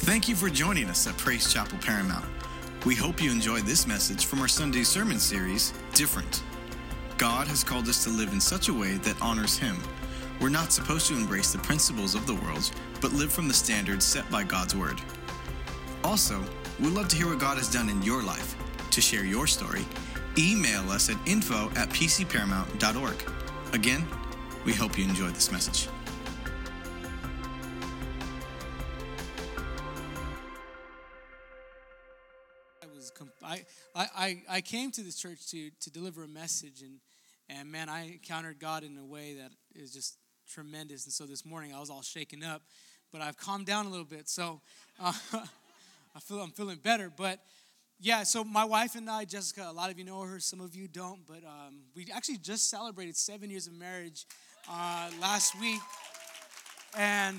Thank you for joining us at Praise Chapel Paramount. We hope you enjoyed this message from our Sunday sermon series, Different. God has called us to live in such a way that honors Him. We're not supposed to embrace the principles of the world, but live from the standards set by God's Word. Also, we'd love to hear what God has done in your life. To share your story, email us at info at pcparamount.org. Again, we hope you enjoyed this message. I, I- came to this church to to deliver a message and and man I encountered God in a way that is just tremendous. And so this morning I was all shaken up but I've calmed down a little bit. So uh, I feel I'm feeling better. But yeah so my wife and I Jessica a lot of you know her some of you don't but um, we actually just celebrated seven years of marriage uh, last week. And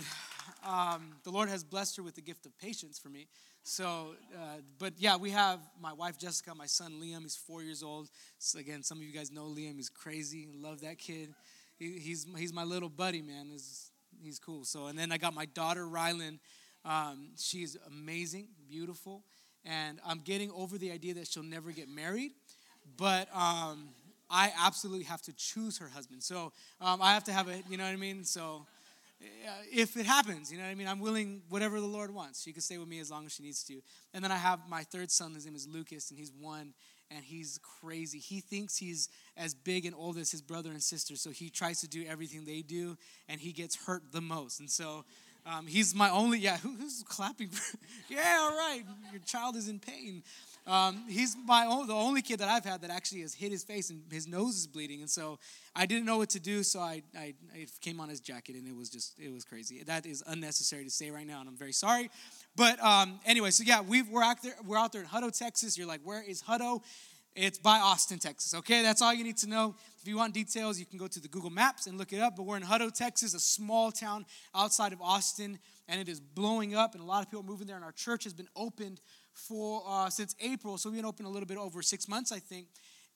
um, the Lord has blessed her with the gift of patience for me. So, uh, but yeah, we have my wife Jessica, my son Liam. He's four years old. So again, some of you guys know Liam. He's crazy. Love that kid. He, he's he's my little buddy, man. He's, he's cool. So, and then I got my daughter Rylan. Um, she's amazing, beautiful, and I'm getting over the idea that she'll never get married. But um, I absolutely have to choose her husband. So um, I have to have a, you know what I mean? So if it happens, you know what I mean? I'm willing, whatever the Lord wants. She can stay with me as long as she needs to. And then I have my third son, his name is Lucas, and he's one, and he's crazy. He thinks he's as big and old as his brother and sister, so he tries to do everything they do, and he gets hurt the most. And so um, he's my only, yeah, who, who's clapping? Yeah, all right, your child is in pain. Um, he's my own, the only kid that I've had that actually has hit his face and his nose is bleeding. And so I didn't know what to do, so I, I, I came on his jacket and it was just, it was crazy. That is unnecessary to say right now, and I'm very sorry. But um, anyway, so yeah, we we're, out there, we're out there in Hutto, Texas. You're like, where is Hutto? It's by Austin, Texas. Okay, that's all you need to know. If you want details, you can go to the Google Maps and look it up. But we're in Hutto, Texas, a small town outside of Austin, and it is blowing up, and a lot of people are moving there. And our church has been opened for uh, since April, so we've been open a little bit over six months, I think.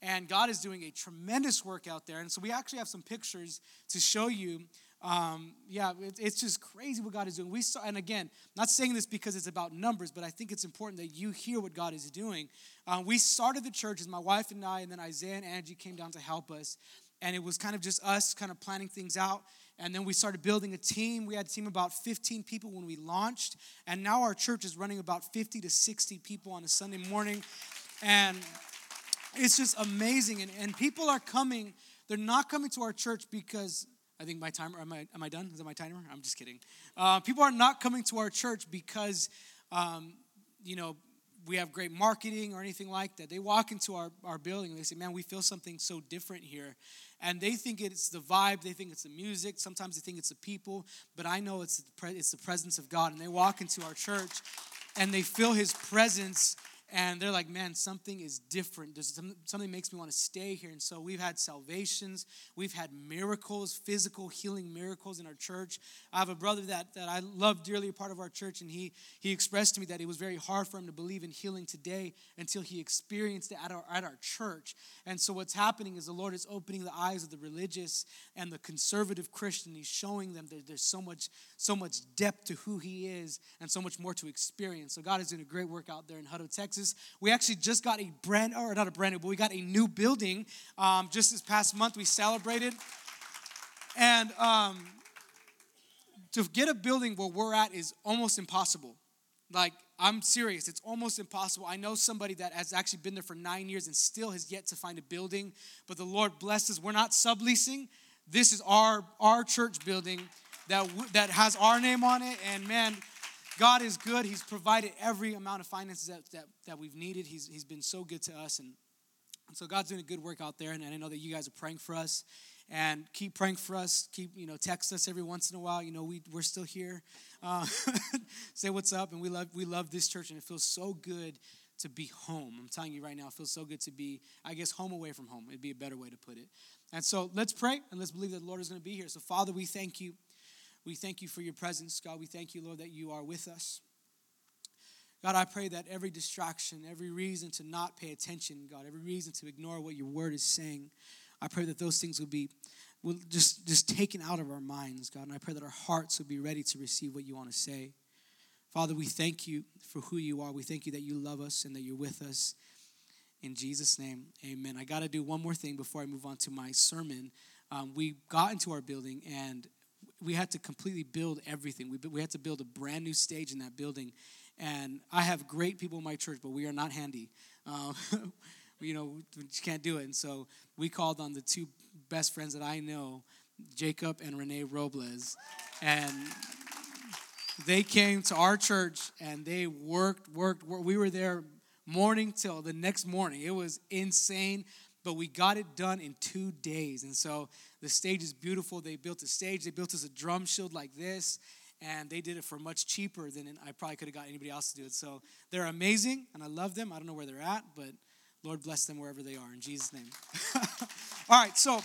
And God is doing a tremendous work out there. And so we actually have some pictures to show you. Um, yeah, it, it's just crazy what God is doing. We saw, and again, not saying this because it's about numbers, but I think it's important that you hear what God is doing. Uh, we started the church as my wife and I, and then Isaiah and Angie came down to help us. And it was kind of just us kind of planning things out. And then we started building a team. We had a team about 15 people when we launched. And now our church is running about 50 to 60 people on a Sunday morning. And it's just amazing. And, and people are coming. They're not coming to our church because I think my timer, am I, am I done? Is that my timer? I'm just kidding. Uh, people are not coming to our church because, um, you know, we have great marketing or anything like that. They walk into our, our building and they say, man, we feel something so different here. And they think it's the vibe, they think it's the music, sometimes they think it's the people, but I know it's the, pre- it's the presence of God. And they walk into our church and they feel his presence and they're like, man, something is different. There's some, something makes me want to stay here. And so we've had salvations, we've had miracles, physical healing miracles in our church. I have a brother that, that I love dearly, a part of our church, and he, he expressed to me that it was very hard for him to believe in healing today until he experienced it at our, at our church. And so what's happening is the Lord is opening the eyes of the religious and the conservative Christian. He's showing them that there's so much, so much depth to who he is and so much more to experience. So God is doing a great work out there in Hutto, Texas. We actually just got a brand, or not a brand new, but we got a new building um, just this past month. We celebrated. And um, to get a building where we're at is almost impossible. Like, I'm serious. It's almost impossible. I know somebody that has actually been there for nine years and still has yet to find a building, but the Lord blesses. We're not subleasing. This is our, our church building that, that has our name on it. And man, God is good. He's provided every amount of finances that, that, that we've needed. He's, he's been so good to us. And, and so God's doing a good work out there. And, and I know that you guys are praying for us. And keep praying for us. Keep, you know, text us every once in a while. You know, we, we're still here. Uh, say what's up. And we love, we love this church. And it feels so good to be home. I'm telling you right now, it feels so good to be, I guess, home away from home. It'd be a better way to put it. And so let's pray and let's believe that the Lord is going to be here. So, Father, we thank you. We thank you for your presence, God. We thank you, Lord, that you are with us. God, I pray that every distraction, every reason to not pay attention, God, every reason to ignore what your word is saying, I pray that those things will be will just, just taken out of our minds, God. And I pray that our hearts will be ready to receive what you want to say. Father, we thank you for who you are. We thank you that you love us and that you're with us. In Jesus' name, amen. I got to do one more thing before I move on to my sermon. Um, we got into our building and we had to completely build everything. We, we had to build a brand new stage in that building. And I have great people in my church, but we are not handy. Um, you know, we can't do it. And so we called on the two best friends that I know, Jacob and Renee Robles. And they came to our church and they worked, worked, worked. We were there morning till the next morning. It was insane, but we got it done in two days. And so the stage is beautiful. They built a stage, they built us a drum shield like this, and they did it for much cheaper than I probably could have got anybody else to do it. So they're amazing, and I love them. I don't know where they're at, but Lord bless them wherever they are in Jesus' name. All right, so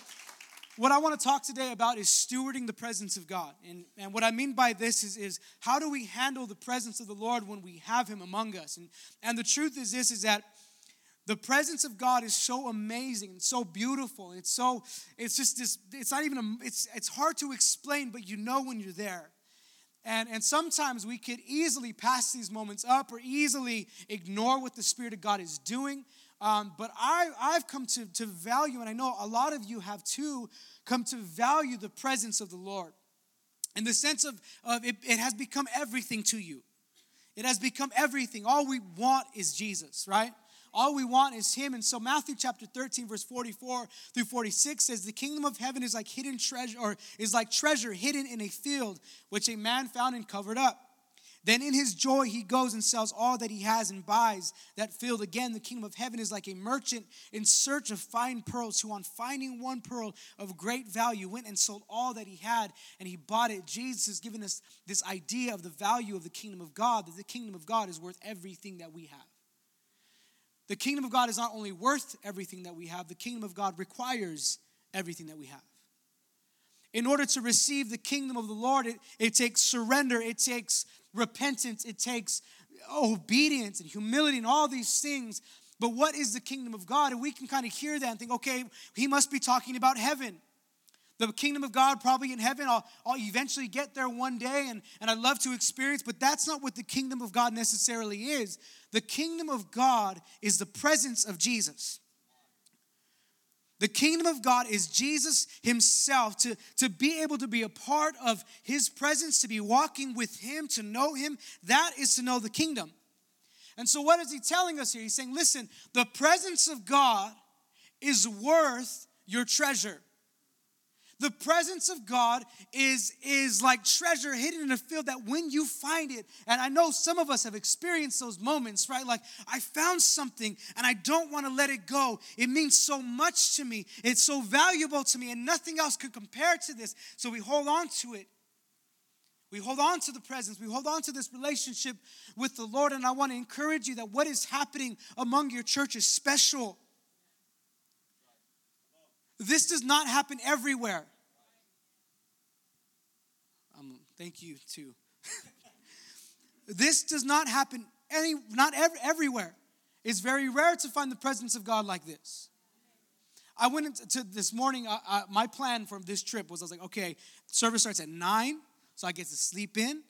what I want to talk today about is stewarding the presence of God. And, and what I mean by this is, is how do we handle the presence of the Lord when we have Him among us? And, and the truth is this is that the presence of God is so amazing and so beautiful. It's so, it's just this, it's not even, a, it's, it's hard to explain, but you know when you're there. And, and sometimes we could easily pass these moments up or easily ignore what the Spirit of God is doing. Um, but I, I've come to, to value, and I know a lot of you have too, come to value the presence of the Lord. In the sense of, of it, it has become everything to you. It has become everything. All we want is Jesus, right? All we want is Him. And so Matthew chapter 13, verse 44 through 46 says, The kingdom of heaven is like hidden treasure, or is like treasure hidden in a field, which a man found and covered up. Then in his joy, he goes and sells all that he has and buys that field. Again, the kingdom of heaven is like a merchant in search of fine pearls, who, on finding one pearl of great value, went and sold all that he had and he bought it. Jesus has given us this idea of the value of the kingdom of God, that the kingdom of God is worth everything that we have. The kingdom of God is not only worth everything that we have, the kingdom of God requires everything that we have. In order to receive the kingdom of the Lord, it, it takes surrender, it takes repentance, it takes obedience and humility and all these things. But what is the kingdom of God? And we can kind of hear that and think, okay, he must be talking about heaven. The kingdom of God, probably in heaven. I'll, I'll eventually get there one day and, and I'd love to experience, but that's not what the kingdom of God necessarily is. The kingdom of God is the presence of Jesus. The kingdom of God is Jesus Himself, to, to be able to be a part of His presence, to be walking with Him, to know Him. That is to know the kingdom. And so, what is He telling us here? He's saying, listen, the presence of God is worth your treasure. The presence of God is, is like treasure hidden in a field that when you find it, and I know some of us have experienced those moments, right? Like, I found something and I don't want to let it go. It means so much to me, it's so valuable to me, and nothing else could compare to this. So we hold on to it. We hold on to the presence. We hold on to this relationship with the Lord. And I want to encourage you that what is happening among your church is special. This does not happen everywhere. Um, thank you too. this does not happen any, not ev- everywhere. It's very rare to find the presence of God like this. I went into this morning. Uh, uh, my plan for this trip was I was like, okay, service starts at nine, so I get to sleep in.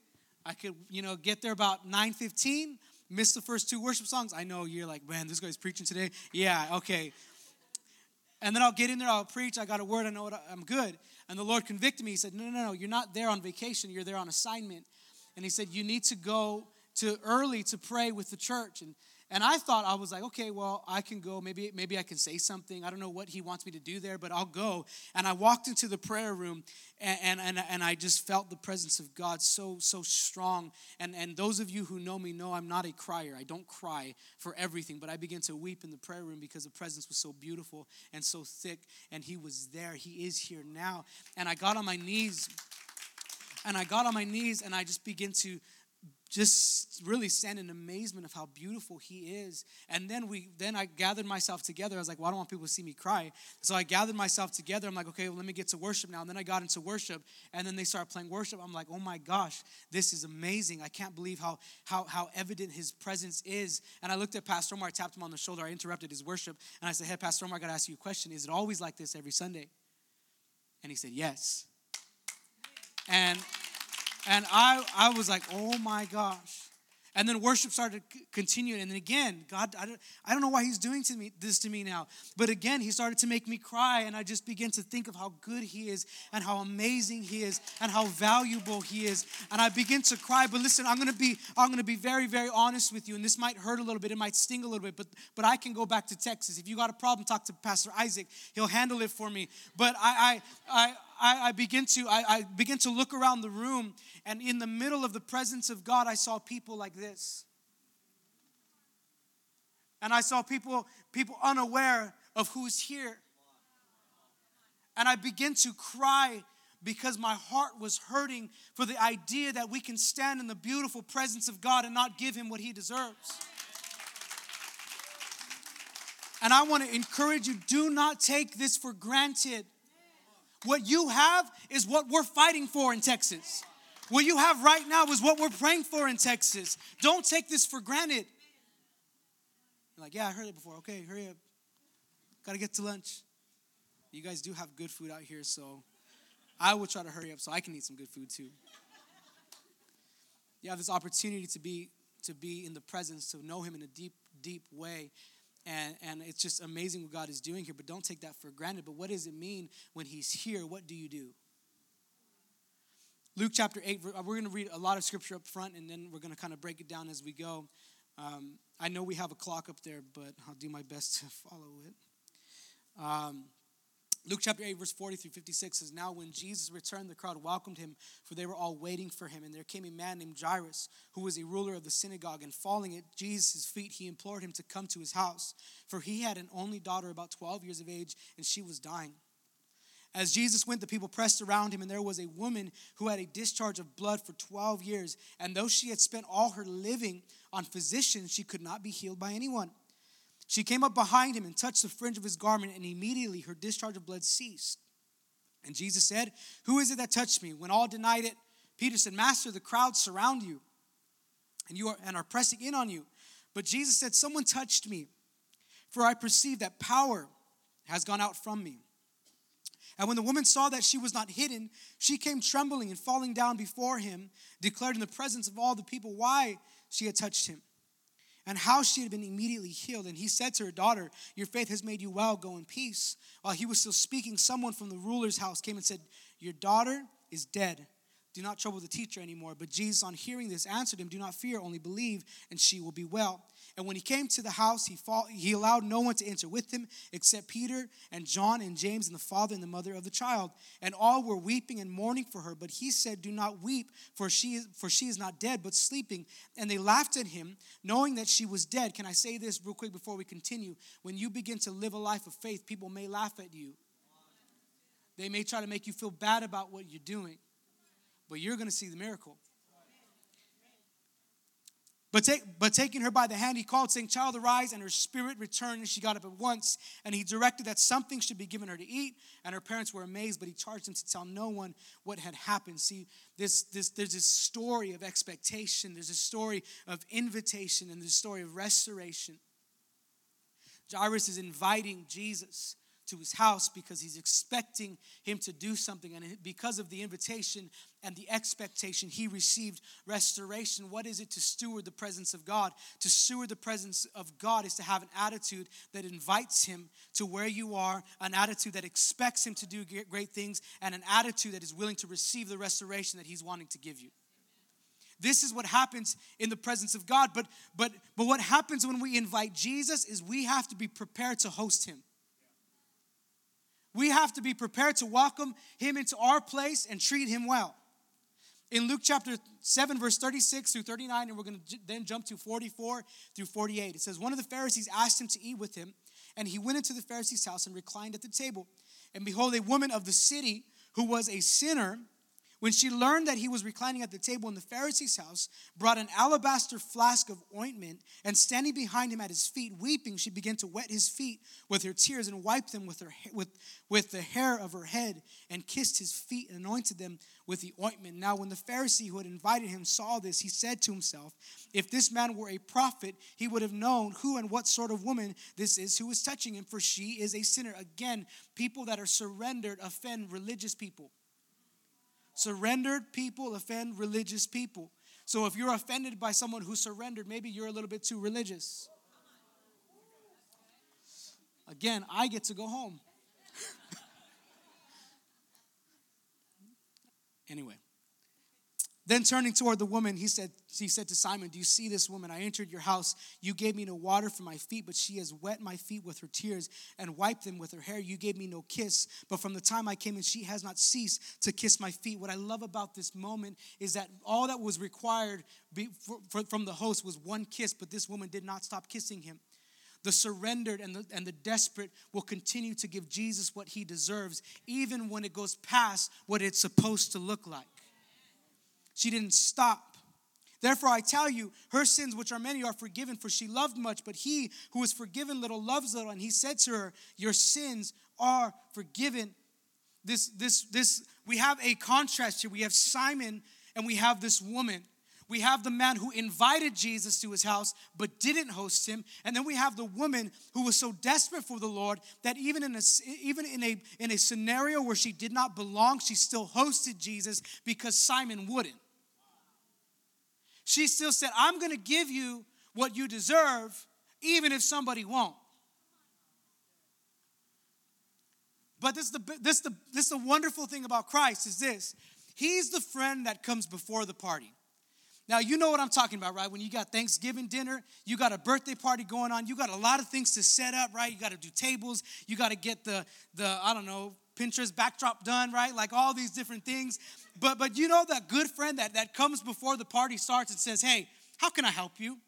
I could, you know, get there about nine fifteen. Miss the first two worship songs. I know you're like, man, this guy's preaching today. Yeah, okay. And then I'll get in there, I'll preach, I got a word, I know what I, I'm good. And the Lord convicted me. He said, No, no, no, you're not there on vacation, you're there on assignment. And He said, You need to go to early to pray with the church. And and I thought I was like, okay, well, I can go. Maybe maybe I can say something. I don't know what he wants me to do there, but I'll go. And I walked into the prayer room, and and and, and I just felt the presence of God so so strong. And and those of you who know me know I'm not a crier. I don't cry for everything, but I began to weep in the prayer room because the presence was so beautiful and so thick. And he was there. He is here now. And I got on my knees. And I got on my knees and I just began to just really stand in amazement of how beautiful he is. And then we then i gathered myself together. I was like well i don't want people to see me cry. So i gathered myself together. I'm like okay well let me get to worship now. And then i got into worship and then they started playing worship. I'm like oh my gosh this is amazing. I can't believe how how how evident his presence is. And i looked at pastor omar. I tapped him on the shoulder. I interrupted his worship. And i said hey pastor omar i got to ask you a question. Is it always like this every sunday? And he said yes. And And I, I was like, oh my gosh. And then worship started to continue. And then again, God, I don't, I don't know why He's doing to me this to me now. But again, He started to make me cry. And I just began to think of how good He is and how amazing He is and how valuable He is. And I begin to cry. But listen, I'm gonna be, I'm gonna be very, very honest with you. And this might hurt a little bit, it might sting a little bit, but but I can go back to Texas. If you got a problem, talk to Pastor Isaac. He'll handle it for me. But I I I I, I begin to I, I begin to look around the room, and in the middle of the presence of God, I saw people like this. And I saw people, people unaware of who's here. And I begin to cry because my heart was hurting for the idea that we can stand in the beautiful presence of God and not give him what he deserves. And I want to encourage you do not take this for granted. What you have is what we're fighting for in Texas. What you have right now is what we're praying for in Texas. Don't take this for granted. You're like, yeah, I heard it before. Okay, hurry up. Gotta get to lunch. You guys do have good food out here, so I will try to hurry up so I can eat some good food too. You have this opportunity to be to be in the presence, to know him in a deep, deep way. And, and it's just amazing what God is doing here, but don't take that for granted. But what does it mean when He's here? What do you do? Luke chapter 8, we're going to read a lot of scripture up front and then we're going to kind of break it down as we go. Um, I know we have a clock up there, but I'll do my best to follow it. Um, Luke chapter 8, verse 40 through 56 says, Now when Jesus returned, the crowd welcomed him, for they were all waiting for him. And there came a man named Jairus, who was a ruler of the synagogue. And falling at Jesus' feet, he implored him to come to his house, for he had an only daughter about 12 years of age, and she was dying. As Jesus went, the people pressed around him, and there was a woman who had a discharge of blood for 12 years. And though she had spent all her living on physicians, she could not be healed by anyone. She came up behind him and touched the fringe of his garment, and immediately her discharge of blood ceased. And Jesus said, Who is it that touched me? When all denied it, Peter said, Master, the crowd surround you and you are and are pressing in on you. But Jesus said, Someone touched me, for I perceive that power has gone out from me. And when the woman saw that she was not hidden, she came trembling and falling down before him, declared in the presence of all the people why she had touched him and how she had been immediately healed. And he said to her daughter, Your faith has made you well, go in peace. While he was still speaking, someone from the ruler's house came and said, Your daughter is dead. Do not trouble the teacher anymore. But Jesus, on hearing this, answered him, Do not fear, only believe, and she will be well. And when he came to the house, he, fought, he allowed no one to enter with him except Peter and John and James and the father and the mother of the child. And all were weeping and mourning for her. But he said, Do not weep, for she is, for she is not dead, but sleeping. And they laughed at him, knowing that she was dead. Can I say this real quick before we continue? When you begin to live a life of faith, people may laugh at you. They may try to make you feel bad about what you're doing, but you're going to see the miracle. But, take, but taking her by the hand, he called, saying, Child, arise. And her spirit returned, and she got up at once. And he directed that something should be given her to eat. And her parents were amazed, but he charged them to tell no one what had happened. See, this, this, there's this story of expectation, there's a story of invitation, and there's a story of restoration. Jairus is inviting Jesus to his house because he's expecting him to do something. And because of the invitation and the expectation, he received restoration. What is it to steward the presence of God? To steward the presence of God is to have an attitude that invites him to where you are, an attitude that expects him to do great things, and an attitude that is willing to receive the restoration that he's wanting to give you. This is what happens in the presence of God. But but but what happens when we invite Jesus is we have to be prepared to host him. We have to be prepared to welcome him into our place and treat him well. In Luke chapter 7, verse 36 through 39, and we're going to then jump to 44 through 48, it says, One of the Pharisees asked him to eat with him, and he went into the Pharisee's house and reclined at the table. And behold, a woman of the city who was a sinner when she learned that he was reclining at the table in the Pharisee's house, brought an alabaster flask of ointment, and standing behind him at his feet, weeping, she began to wet his feet with her tears and wiped them with, her, with, with the hair of her head, and kissed his feet and anointed them with the ointment. Now, when the Pharisee who had invited him saw this, he said to himself, If this man were a prophet, he would have known who and what sort of woman this is who is touching him, for she is a sinner. Again, people that are surrendered offend religious people Surrendered people offend religious people. So if you're offended by someone who surrendered, maybe you're a little bit too religious. Again, I get to go home. anyway. Then turning toward the woman, he said, he said to Simon, Do you see this woman? I entered your house. You gave me no water for my feet, but she has wet my feet with her tears and wiped them with her hair. You gave me no kiss, but from the time I came in, she has not ceased to kiss my feet. What I love about this moment is that all that was required from the host was one kiss, but this woman did not stop kissing him. The surrendered and the, and the desperate will continue to give Jesus what he deserves, even when it goes past what it's supposed to look like. She didn't stop. Therefore, I tell you, her sins, which are many, are forgiven, for she loved much. But he who is forgiven little loves little. And he said to her, Your sins are forgiven. This, this, this, we have a contrast here. We have Simon and we have this woman. We have the man who invited Jesus to his house but didn't host him. And then we have the woman who was so desperate for the Lord that even in a, even in a, in a scenario where she did not belong, she still hosted Jesus because Simon wouldn't. She still said, I'm going to give you what you deserve, even if somebody won't. But this is the this the this is the wonderful thing about Christ is this. He's the friend that comes before the party. Now you know what I'm talking about, right? When you got Thanksgiving dinner, you got a birthday party going on, you got a lot of things to set up, right? You got to do tables, you got to get the the I don't know, Pinterest backdrop done, right? Like all these different things. But but you know that good friend that, that comes before the party starts and says, Hey, how can I help you?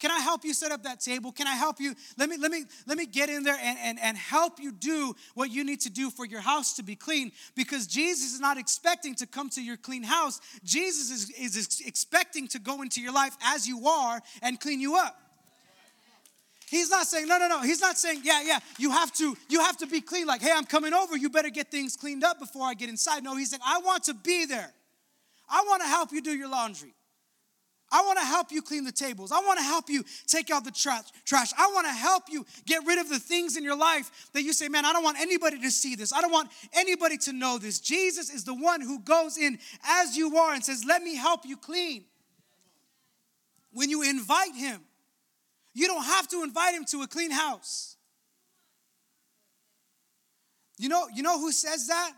Can I help you set up that table? Can I help you? Let me let me let me get in there and, and, and help you do what you need to do for your house to be clean. Because Jesus is not expecting to come to your clean house. Jesus is, is expecting to go into your life as you are and clean you up. He's not saying, no, no, no. He's not saying, yeah, yeah, you have to, you have to be clean. Like, hey, I'm coming over. You better get things cleaned up before I get inside. No, he's saying, I want to be there. I want to help you do your laundry. I want to help you clean the tables. I want to help you take out the trash. trash. I want to help you get rid of the things in your life that you say, man, I don't want anybody to see this. I don't want anybody to know this. Jesus is the one who goes in as you are and says, let me help you clean. When you invite him, you don't have to invite him to a clean house. You know, you know who says that?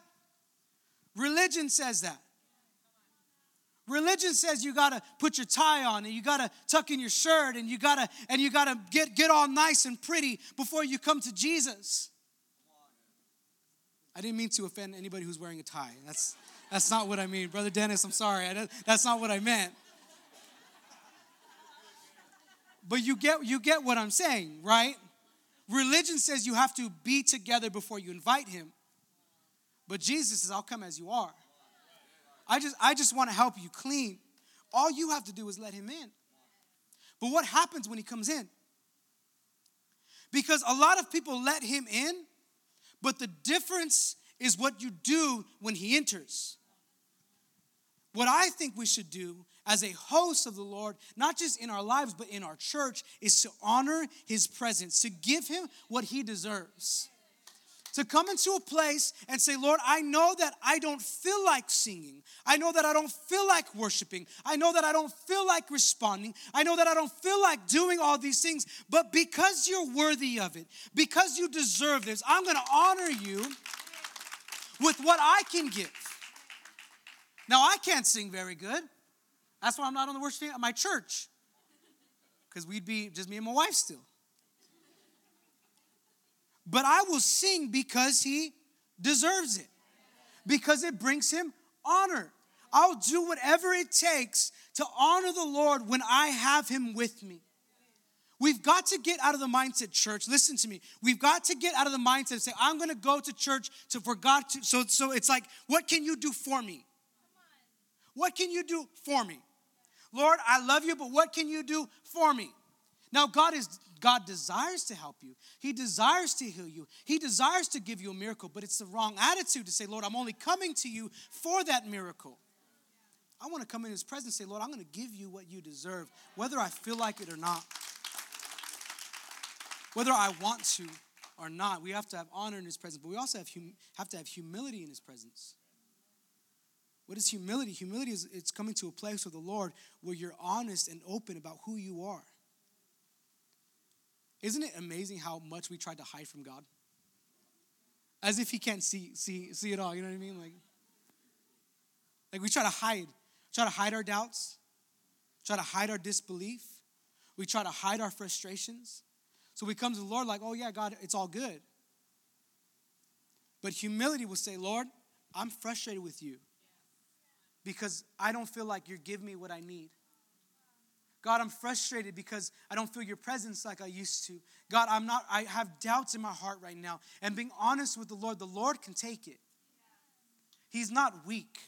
Religion says that. Religion says you gotta put your tie on and you gotta tuck in your shirt and you gotta and you gotta get, get all nice and pretty before you come to Jesus. I didn't mean to offend anybody who's wearing a tie. That's that's not what I mean. Brother Dennis, I'm sorry. that's not what I meant. But you get you get what I'm saying, right? Religion says you have to be together before you invite him. But Jesus says, I'll come as you are. I just I just want to help you clean. All you have to do is let him in. But what happens when he comes in? Because a lot of people let him in, but the difference is what you do when he enters. What I think we should do as a host of the Lord, not just in our lives, but in our church, is to honor his presence, to give him what he deserves. To come into a place and say, Lord, I know that I don't feel like singing. I know that I don't feel like worshiping. I know that I don't feel like responding. I know that I don't feel like doing all these things. But because you're worthy of it, because you deserve this, I'm to honor you with what I can give. Now, I can't sing very good. That's why I'm not on the worship team at my church. Because we'd be just me and my wife still. But I will sing because he deserves it, because it brings him honor. I'll do whatever it takes to honor the Lord when I have him with me. We've got to get out of the mindset, church. Listen to me. We've got to get out of the mindset and say, I'm going to go to church to for God to. So, so it's like, what can you do for me? What can you do for me? Lord, I love you, but what can you do for me? Now, God is God desires to help you. He desires to heal you. He desires to give you a miracle, but it's the wrong attitude to say, Lord, I'm only coming to you for that miracle. I want to come in his presence and say, Lord, I'm going to give you what you deserve, whether I feel like it or not. Whether I want to or not, we have to have honor in his presence, but we also have, hum- have to have humility in his presence. What is humility? Humility is it's coming to a place with the Lord where you're honest and open about who you are. Isn't it amazing how much we try to hide from God? As if he can't see see see it all, you know what I mean? Like like we try to hide, try to hide our doubts, try to hide our disbelief. We try to hide our frustrations. So we come to the Lord like, "Oh yeah, God, it's all good." But humility will say, "Lord, I'm frustrated with you because I don't feel like you're giving me what I need. God, I'm frustrated because I don't feel your presence like I used to. God, I'm not, I have doubts in my heart right now. And being honest with the Lord, the Lord can take it. He's not weak.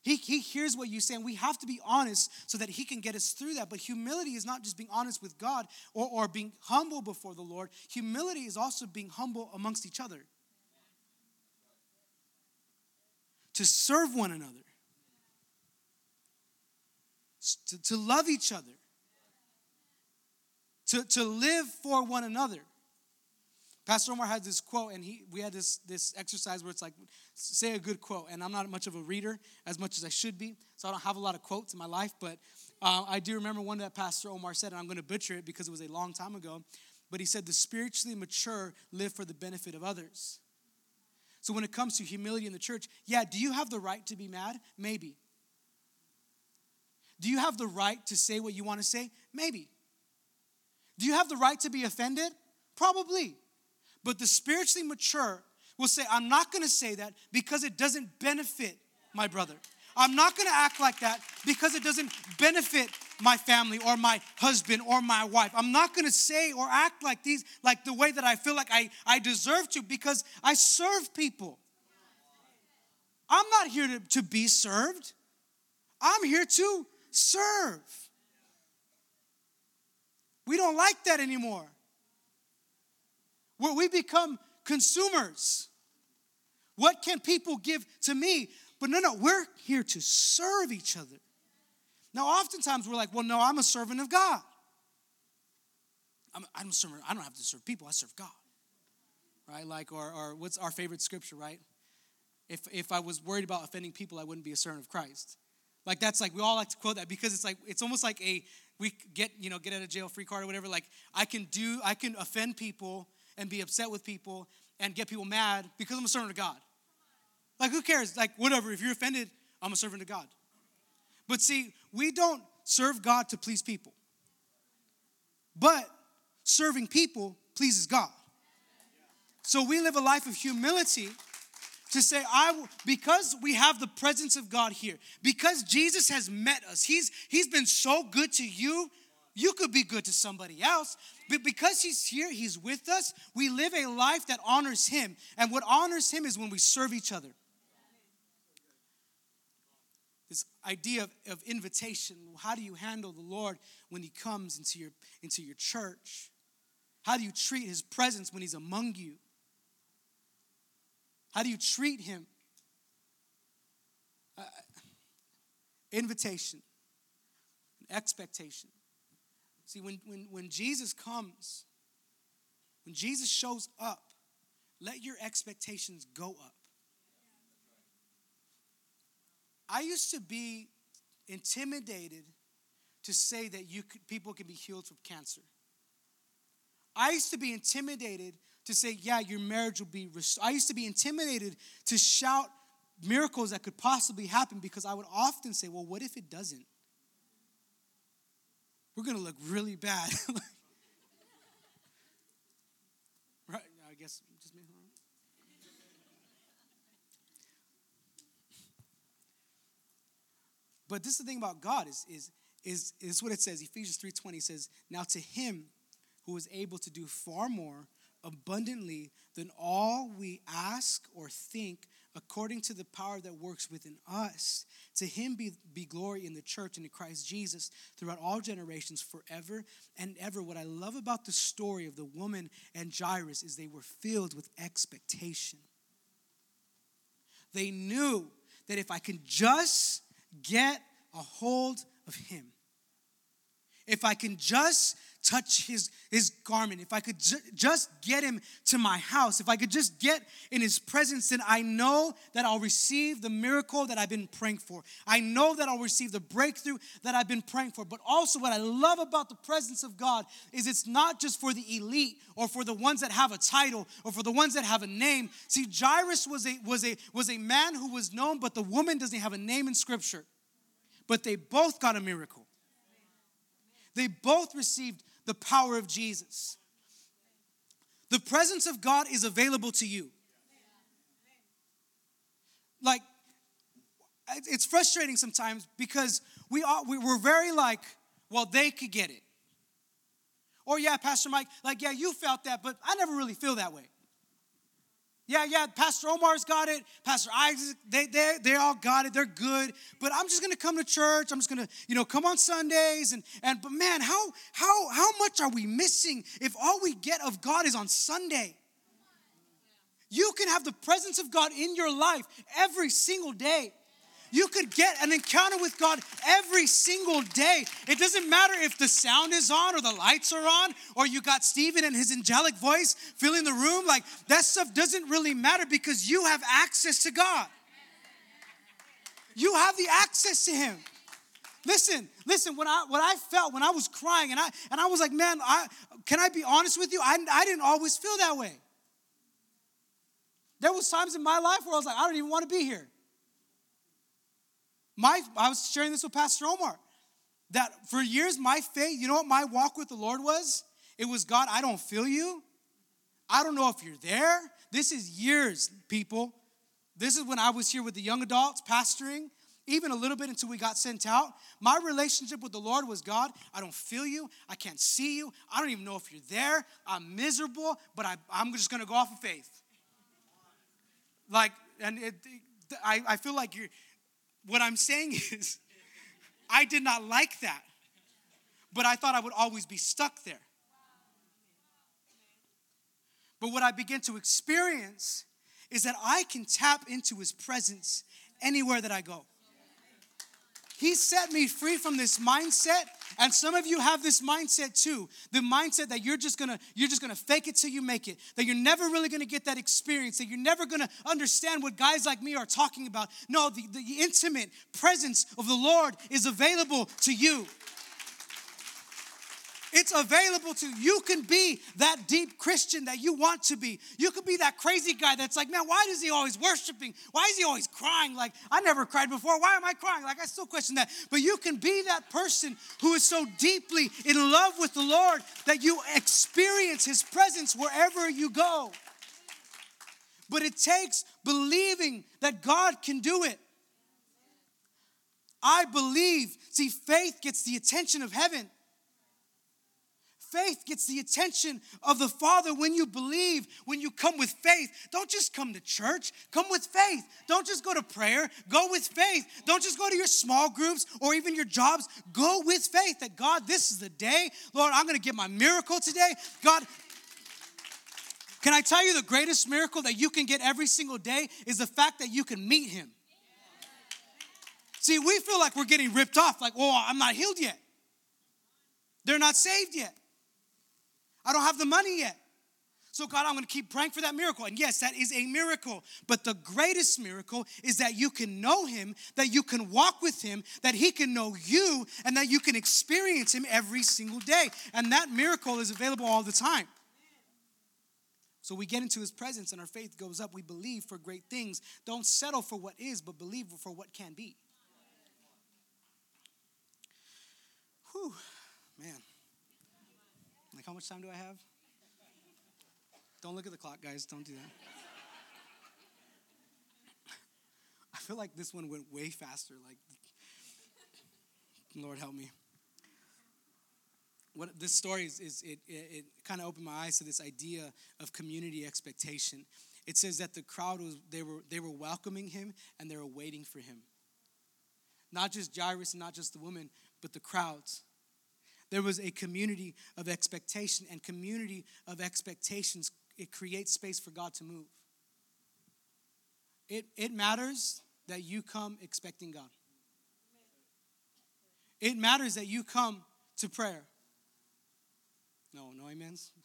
He, he hears what you say, and we have to be honest so that He can get us through that. But humility is not just being honest with God or, or being humble before the Lord, humility is also being humble amongst each other. To serve one another to, to love each other, to, to live for one another. Pastor Omar had this quote, and he, we had this, this exercise where it's like, say a good quote. And I'm not much of a reader as much as I should be, so I don't have a lot of quotes in my life. But uh, I do remember one that Pastor Omar said, and I'm going to butcher it because it was a long time ago. But he said, The spiritually mature live for the benefit of others. So when it comes to humility in the church, yeah, do you have the right to be mad? Maybe. Do you have the right to say what you want to say? Maybe. Do you have the right to be offended? Probably. But the spiritually mature will say, I'm not going to say that because it doesn't benefit my brother. I'm not going to act like that because it doesn't benefit my family or my husband or my wife. I'm not going to say or act like these like the way that I feel like I, I deserve to because I serve people. I'm not here to, to be served. I'm here to serve. We don't like that anymore. Where we become consumers. What can people give to me? But no, no, we're here to serve each other. Now, oftentimes we're like, well, no, I'm a servant of God. I'm, I'm a servant, I don't have to serve people, I serve God. Right? Like, or, or what's our favorite scripture, right? If, if I was worried about offending people, I wouldn't be a servant of Christ. Like that's like we all like to quote that because it's like it's almost like a we get you know get out of jail free card or whatever. Like I can do I can offend people and be upset with people and get people mad because I'm a servant of God. Like who cares? Like whatever. If you're offended, I'm a servant of God. But see, we don't serve God to please people. But serving people pleases God. So we live a life of humility to say, I because we have the presence of God here, because Jesus has met us, He's He's been so good to you, you could be good to somebody else. But because He's here, He's with us, we live a life that honors Him. And what honors Him is when we serve each other. This idea of, of invitation, how do you handle the Lord when He comes into your into your church? How do you treat His presence when He's among you? How do you treat him? Uh, invitation, expectation. See, when, when, when Jesus comes, when Jesus shows up, let your expectations go up. I used to be intimidated to say that you could, people can be healed from cancer. I used to be intimidated to say, yeah, your marriage will be restored. I used to be intimidated to shout miracles that could possibly happen because I would often say, well, what if it doesn't? We're going to look really bad. right? I guess just me. But this is the thing about God is, is, is, is what it says. Ephesians 3.20 says, Now to him who is able to do far more abundantly than all we ask or think according to the power that works within us. To him be, be glory in the church and in Christ Jesus throughout all generations, forever and ever. What I love about the story of the woman and Jairus is they were filled with expectation. They knew that if I can just get a hold of him, if I can just touch his, his garment, if I could ju- just get him to my house, if I could just get in his presence, then I know that I'll receive the miracle that I've been praying for. I know that I'll receive the breakthrough that I've been praying for. But also, what I love about the presence of God is it's not just for the elite or for the ones that have a title or for the ones that have a name. See, Jairus was a, was a, was a man who was known, but the woman doesn't have a name in Scripture. But they both got a miracle. They both received the power of Jesus. The presence of God is available to you. Like, it's frustrating sometimes because we are, we're very like, well, they could get it. Or, yeah, Pastor Mike, like, yeah, you felt that, but I never really feel that way. Yeah, yeah, Pastor Omar's got it. Pastor Isaac, they, they, they all got it. They're good. But I'm just gonna come to church. I'm just gonna, you know, come on Sundays. And and but man, how how how much are we missing if all we get of God is on Sunday? You can have the presence of God in your life every single day. You could get an encounter with God every single day. It doesn't matter if the sound is on or the lights are on or you got Stephen and his angelic voice filling the room. Like that stuff doesn't really matter because you have access to God. You have the access to Him. Listen, listen, when I what I felt when I was crying and I and I was like, man, I can I be honest with you? I, I didn't always feel that way. There was times in my life where I was like, I don't even want to be here. My, I was sharing this with Pastor Omar that for years, my faith, you know what my walk with the Lord was? It was God, I don't feel you. I don't know if you're there. This is years, people. This is when I was here with the young adults, pastoring, even a little bit until we got sent out. My relationship with the Lord was God, I don't feel you. I can't see you. I don't even know if you're there. I'm miserable, but I, am just going to go off of faith. Like, and it, I, I feel like you're, what I'm saying is, I did not like that, but I thought I would always be stuck there. But what I begin to experience is that I can tap into his presence anywhere that I go. He set me free from this mindset and some of you have this mindset too. The mindset that you're just gonna, you're just gonna fake it till you make it, that you're never really gonna get that experience, that you're never gonna understand what guys like me are talking about. No, the, the intimate presence of the Lord is available to you. It's available to you. You can be that deep Christian that you want to be. You could be that crazy guy that's like, man, why is he always worshiping? Why is he always crying? Like, I never cried before. Why am I crying? Like, I still question that. But you can be that person who is so deeply in love with the Lord that you experience his presence wherever you go. But it takes believing that God can do it. I believe. See, faith gets the attention of heaven. Faith gets the attention of the Father when you believe, when you come with faith. Don't just come to church, come with faith. Don't just go to prayer, go with faith. Don't just go to your small groups or even your jobs. Go with faith that God, this is the day. Lord, I'm going to get my miracle today. God, can I tell you the greatest miracle that you can get every single day is the fact that you can meet Him? See, we feel like we're getting ripped off, like, oh, I'm not healed yet. They're not saved yet. I don't have the money yet. So, God, I'm going to keep praying for that miracle. And yes, that is a miracle. But the greatest miracle is that you can know Him, that you can walk with Him, that He can know you, and that you can experience Him every single day. And that miracle is available all the time. So we get into His presence and our faith goes up. We believe for great things. Don't settle for what is, but believe for what can be. Whew. Like, how much time do I have? Don't look at the clock, guys. Don't do that. I feel like this one went way faster. Like, Lord help me. What this story is, is it, it, it kind of opened my eyes to this idea of community expectation. It says that the crowd was they were they were welcoming him and they were waiting for him. Not just Jairus and not just the woman, but the crowds. There was a community of expectation, and community of expectations, it creates space for God to move. It, it matters that you come expecting God. It matters that you come to prayer. No, no amens.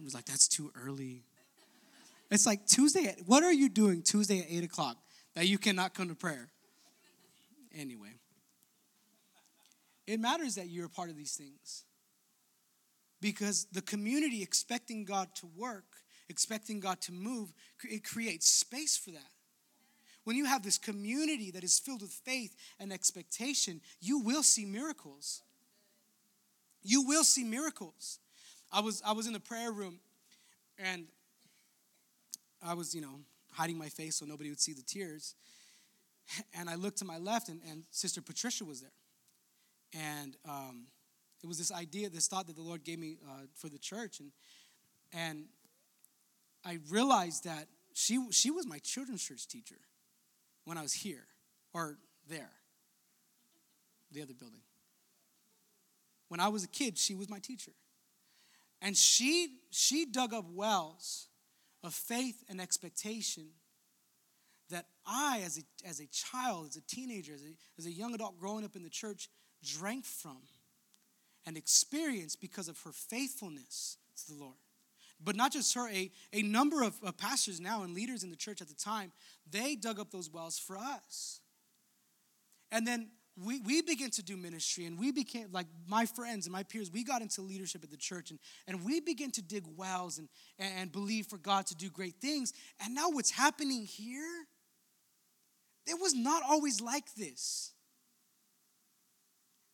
It was like, that's too early. It's like Tuesday. At, what are you doing Tuesday at eight o'clock that you cannot come to prayer? Anyway, it matters that you're a part of these things because the community expecting God to work, expecting God to move, it creates space for that. When you have this community that is filled with faith and expectation, you will see miracles. You will see miracles. I was I was in the prayer room and I was, you know, hiding my face so nobody would see the tears. And I looked to my left and, and Sister Patricia was there. And um, it was this idea, this thought that the Lord gave me uh, for the church. And, and I realized that she, she was my children's church teacher when I was here or there, the other building. When I was a kid, she was my teacher. And she, she dug up wells of faith and expectation that I, as a, as a child, as a teenager, as a, as a young adult growing up in the church, drank from and experienced because of her faithfulness to the Lord. But not just her, a, a number of, of pastors now and leaders in the church at the time, they dug up those wells for us. And then we, we began to do ministry and we became like my friends and my peers we got into leadership at the church and, and we began to dig wells and, and believe for god to do great things and now what's happening here it was not always like this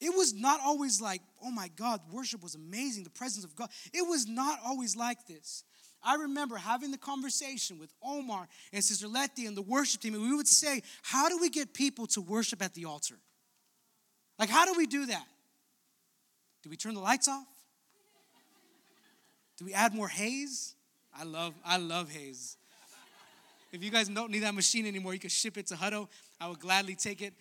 it was not always like oh my god worship was amazing the presence of god it was not always like this I remember having the conversation with Omar and Sister Letty and the worship team, and we would say, How do we get people to worship at the altar? Like, how do we do that? Do we turn the lights off? Do we add more haze? I love, I love haze. If you guys don't need that machine anymore, you can ship it to Hutto. I would gladly take it.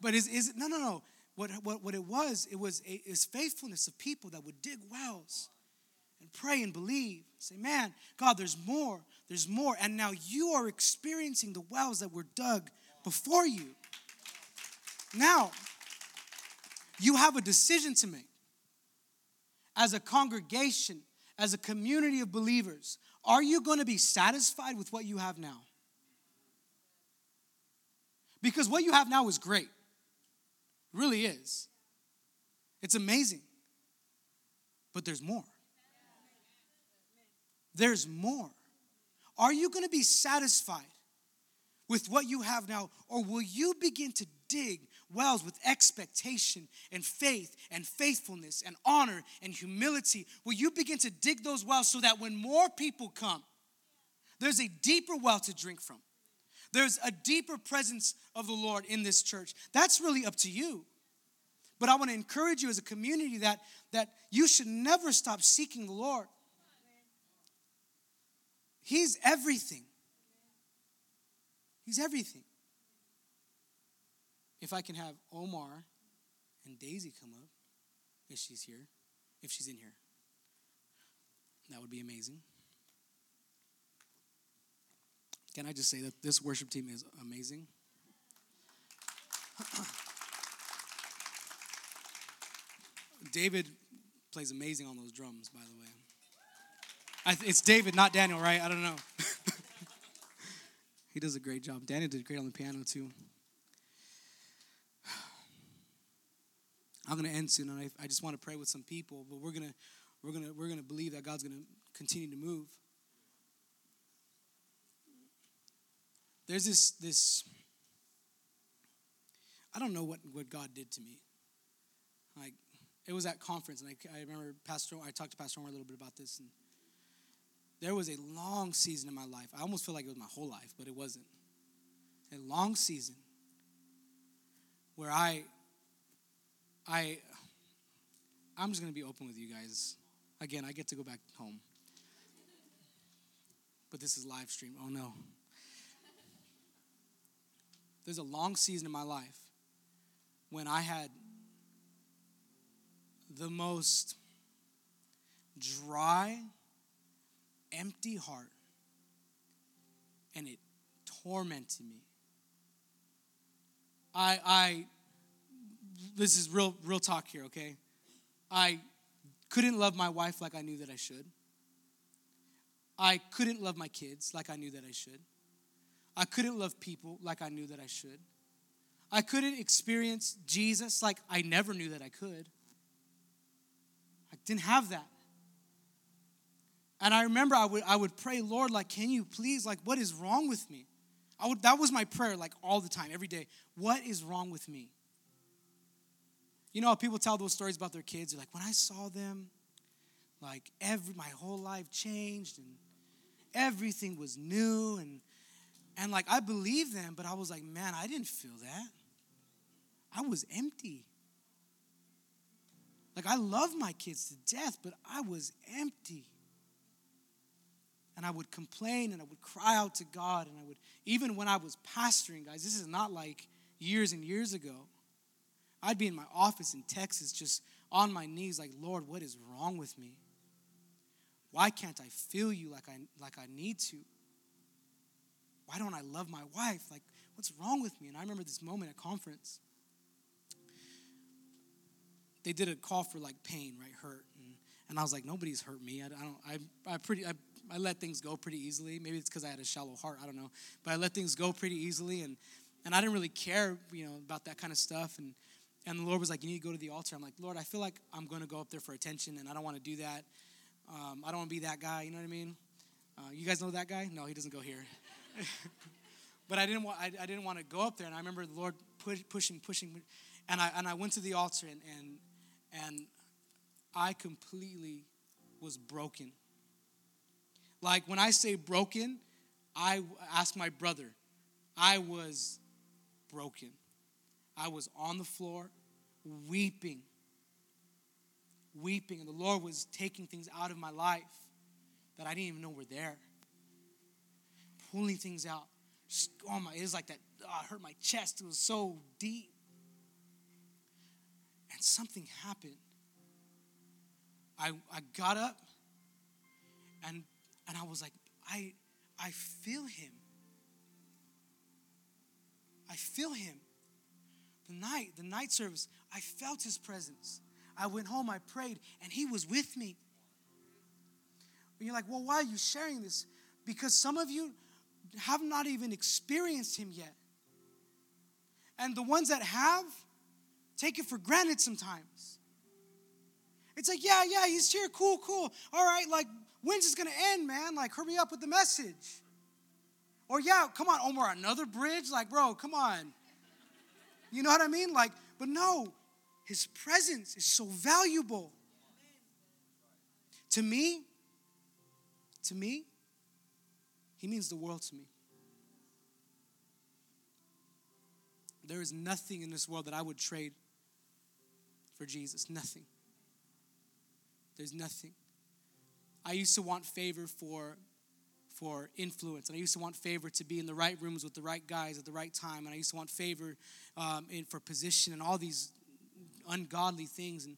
But is, is no, no, no. What, what, what it was, it was a, is faithfulness of people that would dig wells and pray and believe. Say, man, God, there's more. There's more. And now you are experiencing the wells that were dug before you. Now, you have a decision to make. As a congregation, as a community of believers, are you going to be satisfied with what you have now? Because what you have now is great. It really is. It's amazing. But there's more. There's more. Are you going to be satisfied with what you have now, or will you begin to dig wells with expectation and faith and faithfulness and honor and humility, will you begin to dig those wells so that when more people come, there's a deeper well to drink from. There's a deeper presence of the Lord in this church. That's really up to you. But I want to encourage you as a community that, that you should never stop seeking the Lord. He's everything. He's everything. If I can have Omar and Daisy come up, if she's here, if she's in here, that would be amazing. Can I just say that this worship team is amazing? David plays amazing on those drums, by the way. Th- it's David, not Daniel, right? I don't know. he does a great job. Daniel did great on the piano, too. I'm going to end soon, and I, I just want to pray with some people, but we're going to we're to we're to believe that God's going to continue to move. There's this this I don't know what what God did to me. Like it was at conference, and I, I remember Pastor. I talked to Pastor Omar a little bit about this, and there was a long season in my life. I almost feel like it was my whole life, but it wasn't. A long season where I I I'm just to be open with you guys. Again, I get to go back home. But this is live stream. Oh no. There's a long season in my life when I had the most dry, empty heart, and it tormented me. I, I this is real real talk here, okay? I couldn't love my wife like I knew that I should. I couldn't love my kids like I knew that I should. I couldn't love people like I knew that I should. I couldn't experience Jesus like I never knew that I could. I didn't have that. And I remember I would, I would pray, Lord, like, can you please, like, what is wrong with me? I would, that was my prayer, like, all the time, every day. What is wrong with me? You know, how people tell those stories about their kids. They're like, when I saw them, like, every, my whole life changed and everything was new. And, and like, I believe them, but I was like, man, I didn't feel that. I was empty. Like, I love my kids to death, but I was empty and I would complain and I would cry out to God. And I would, even when I was pastoring, guys, this is not like years and years ago. I'd be in my office in Texas just on my knees, like, Lord, what is wrong with me? Why can't I feel you like I, like I need to? Why don't I love my wife? Like, what's wrong with me? And I remember this moment at conference. They did a call for like pain, right? Hurt. And, and I was like, nobody's hurt me. I, I don't, I, I pretty, I I let things go pretty easily. Maybe it's because I had a shallow heart. I don't know. But I let things go pretty easily, and and I didn't really care, you know, about that kind of stuff. And and the Lord was like, "You need to go to the altar." I'm like, "Lord, I feel like I'm going to go up there for attention, and I don't want to do that. Um, I don't want to be that guy. You know what I mean? Uh, you guys know that guy? No, he doesn't go here. but I didn't want I, I, didn't want to go up there, and I remember the Lord push, pushing, pushing, and I and I went to the altar, and and and I completely was broken like when I say broken, I ask my brother, I was broken. I was on the floor weeping, weeping, and the Lord was taking things out of my life that I didn't even know were there, pulling things out. Just, oh my, it was like that. Oh, hurt my chest. It was so deep, and something happened. I I got up, and and I was like, I, I feel him. I feel him. The night, the night service, I felt his presence. I went home, I prayed, and he was with me. And you're like, well, why are you sharing this? Because some of you have not even experienced him yet. And the ones that have, take it for granted sometimes. It's like, yeah, yeah, he's here, cool, cool. All right, like When's this gonna end, man? Like, hurry up with the message. Or, yeah, come on, Omar, another bridge? Like, bro, come on. You know what I mean? Like, but no, his presence is so valuable. To me, to me, he means the world to me. There is nothing in this world that I would trade for Jesus. Nothing. There's nothing. I used to want favor for for influence, and I used to want favor to be in the right rooms with the right guys at the right time, and I used to want favor um, in, for position and all these ungodly things, and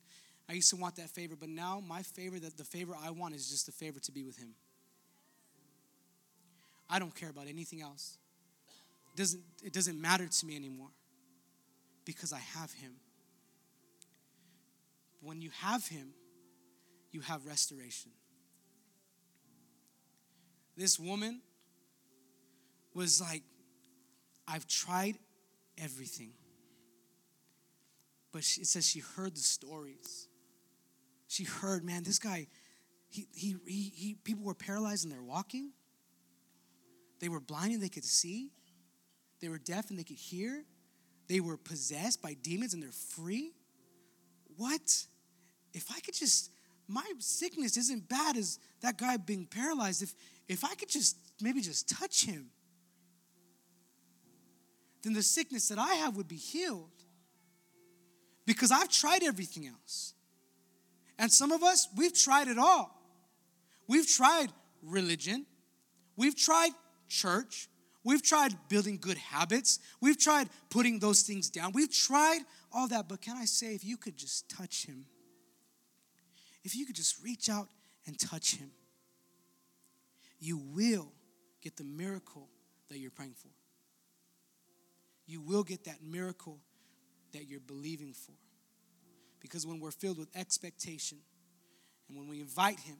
I used to want that favor. But now my favor, that the favor I want, is just the favor to be with Him. I don't care about anything else. It doesn't it doesn't matter to me anymore because I have Him. When you have Him, you have restoration this woman was like, I've tried everything. But it says she heard the stories. She heard, man, this guy, he, he, he, he, people were paralyzed and they're walking. They were blind and they could see. They were deaf and they could hear. They were possessed by demons and they're free. What? If I could just, my sickness isn't bad as that guy being paralyzed. If, if I could just maybe just touch him, then the sickness that I have would be healed. Because I've tried everything else. And some of us, we've tried it all. We've tried religion, we've tried church, we've tried building good habits, we've tried putting those things down, we've tried all that. But can I say, if you could just touch him, if you could just reach out and touch him, you will get the miracle that you're praying for. You will get that miracle that you're believing for. Because when we're filled with expectation and when we invite Him,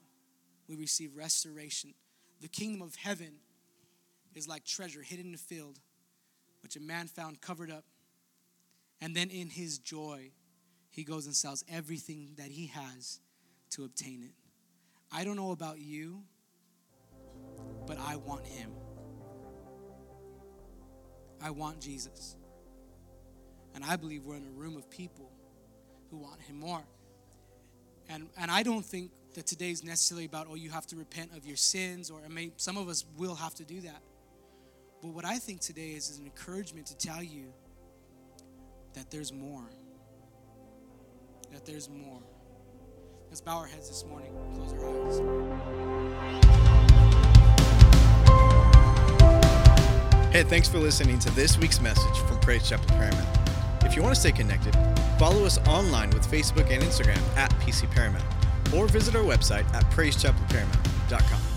we receive restoration. The kingdom of heaven is like treasure hidden in a field, which a man found covered up. And then in his joy, he goes and sells everything that he has to obtain it. I don't know about you, but I want him. I want Jesus. And I believe we're in a room of people who want him more. And, and I don't think that today is necessarily about, oh, you have to repent of your sins, or may, some of us will have to do that. But what I think today is, is an encouragement to tell you that there's more. That there's more. Let's bow our heads this morning, close our eyes. Hey, thanks for listening to this week's message from Praise Chapel Paramount. If you want to stay connected, follow us online with Facebook and Instagram at PC Paramount, or visit our website at praisechapelparamount.com.